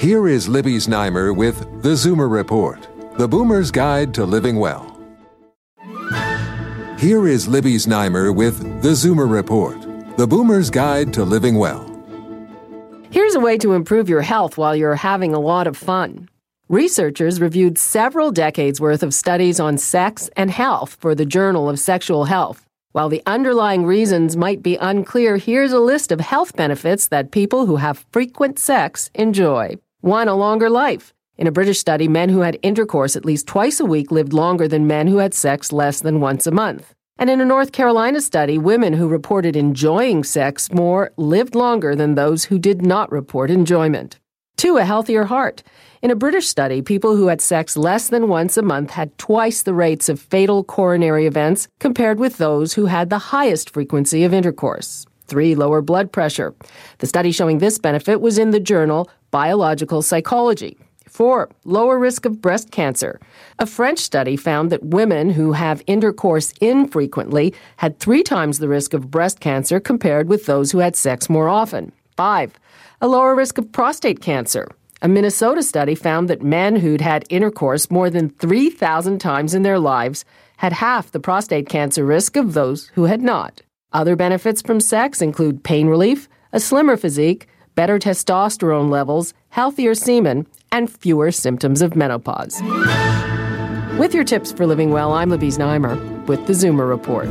Here is Libby Znaimer with The Zoomer Report, the Boomer's Guide to Living Well. Here is Libby Znaimer with The Zoomer Report, the Boomer's Guide to Living Well. Here's a way to improve your health while you're having a lot of fun. Researchers reviewed several decades worth of studies on sex and health for the Journal of Sexual Health. While the underlying reasons might be unclear, here's a list of health benefits that people who have frequent sex enjoy. 1. A longer life. In a British study, men who had intercourse at least twice a week lived longer than men who had sex less than once a month. And in a North Carolina study, women who reported enjoying sex more lived longer than those who did not report enjoyment. Two, a healthier heart. In a British study, people who had sex less than once a month had twice the rates of fatal coronary events compared with those who had the highest frequency of intercourse. Three, lower blood pressure. The study showing this benefit was in the journal Biological Psychology. Four, lower risk of breast cancer. A French study found that women who have intercourse infrequently had three times the risk of breast cancer compared with those who had sex more often. Five, a lower risk of prostate cancer. A Minnesota study found that men who'd had intercourse more than 3,000 times in their lives had half the prostate cancer risk of those who had not. Other benefits from sex include pain relief, a slimmer physique, better testosterone levels, healthier semen, and fewer symptoms of menopause. With your tips for living well, I'm Libby Znaimer with the Zoomer Report.